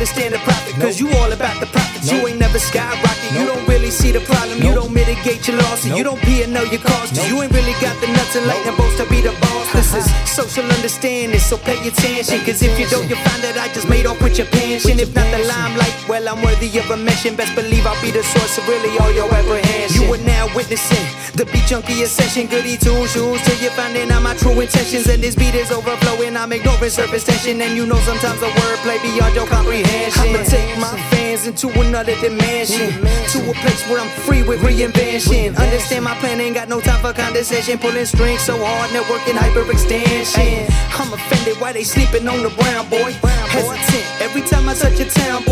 understand the profit, cause you all about the profits. You ain't never skyrocket, you don't really see the problem. You don't mitigate your losses, you don't pay and know your costs. You ain't really got the nuts and lightning bolts to be the boss. This uh-huh. is social understanding, so pay attention. Cause if you don't, you'll find that I just made off with your pension. If not the limelight, well, I'm worthy of a mention. Best believe I'll be the source of really all your apprehension. You are now witnessing the beat junkie session. Goody two shoes till you're finding out my true intentions. And this beat is overflowing, I'm ignoring surface tension. And you know sometimes the wordplay beyond your comprehension. I'ma take my fans into another dimension. To a place where I'm free with reinvention. Understand my plan, ain't got no time for condescension. Pulling strings so hard, networking hyperextension. I'm offended why they sleeping on the brown boy. Hesitant every time I touch a town boy.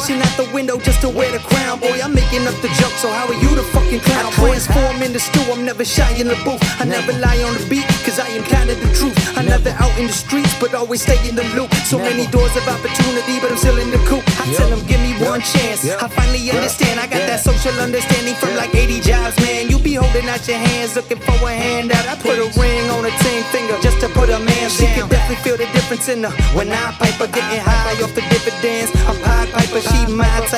Convention out the window just to wear the crown boy. I'm making up the joke, so how are you the fucking clown boy? Transform in the stew, I'm never shy in the booth. I never lie on the beat, cause I am kinda the truth. I never out in the streets, but always stay in the loop. So many doors of opportunity, but I'm still in the coop. I tell them, give me one chance. I finally understand, I got that social understanding from like 80 jobs, man. You be holding out your hands, looking for a handout. I put a ring on a team finger just to put a man down. She can definitely feel the difference in her when I pipe her, getting high off the dividends.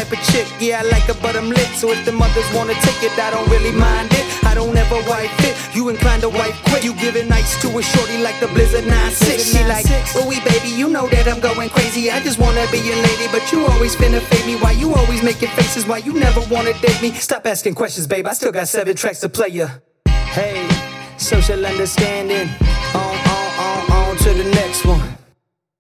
Type of chick. Yeah, I like her, but I'm lit. So if the mothers wanna take it, I don't really mind it. I don't ever wipe it. You inclined to wipe quick. You giving nights to a shorty like the Blizzard 96. She like, ooey baby, you know that I'm going crazy. I just wanna be your lady, but you always finna fade me. Why you always making faces? Why you never wanna date me? Stop asking questions, babe. I still got seven tracks to play ya. Hey, social understanding.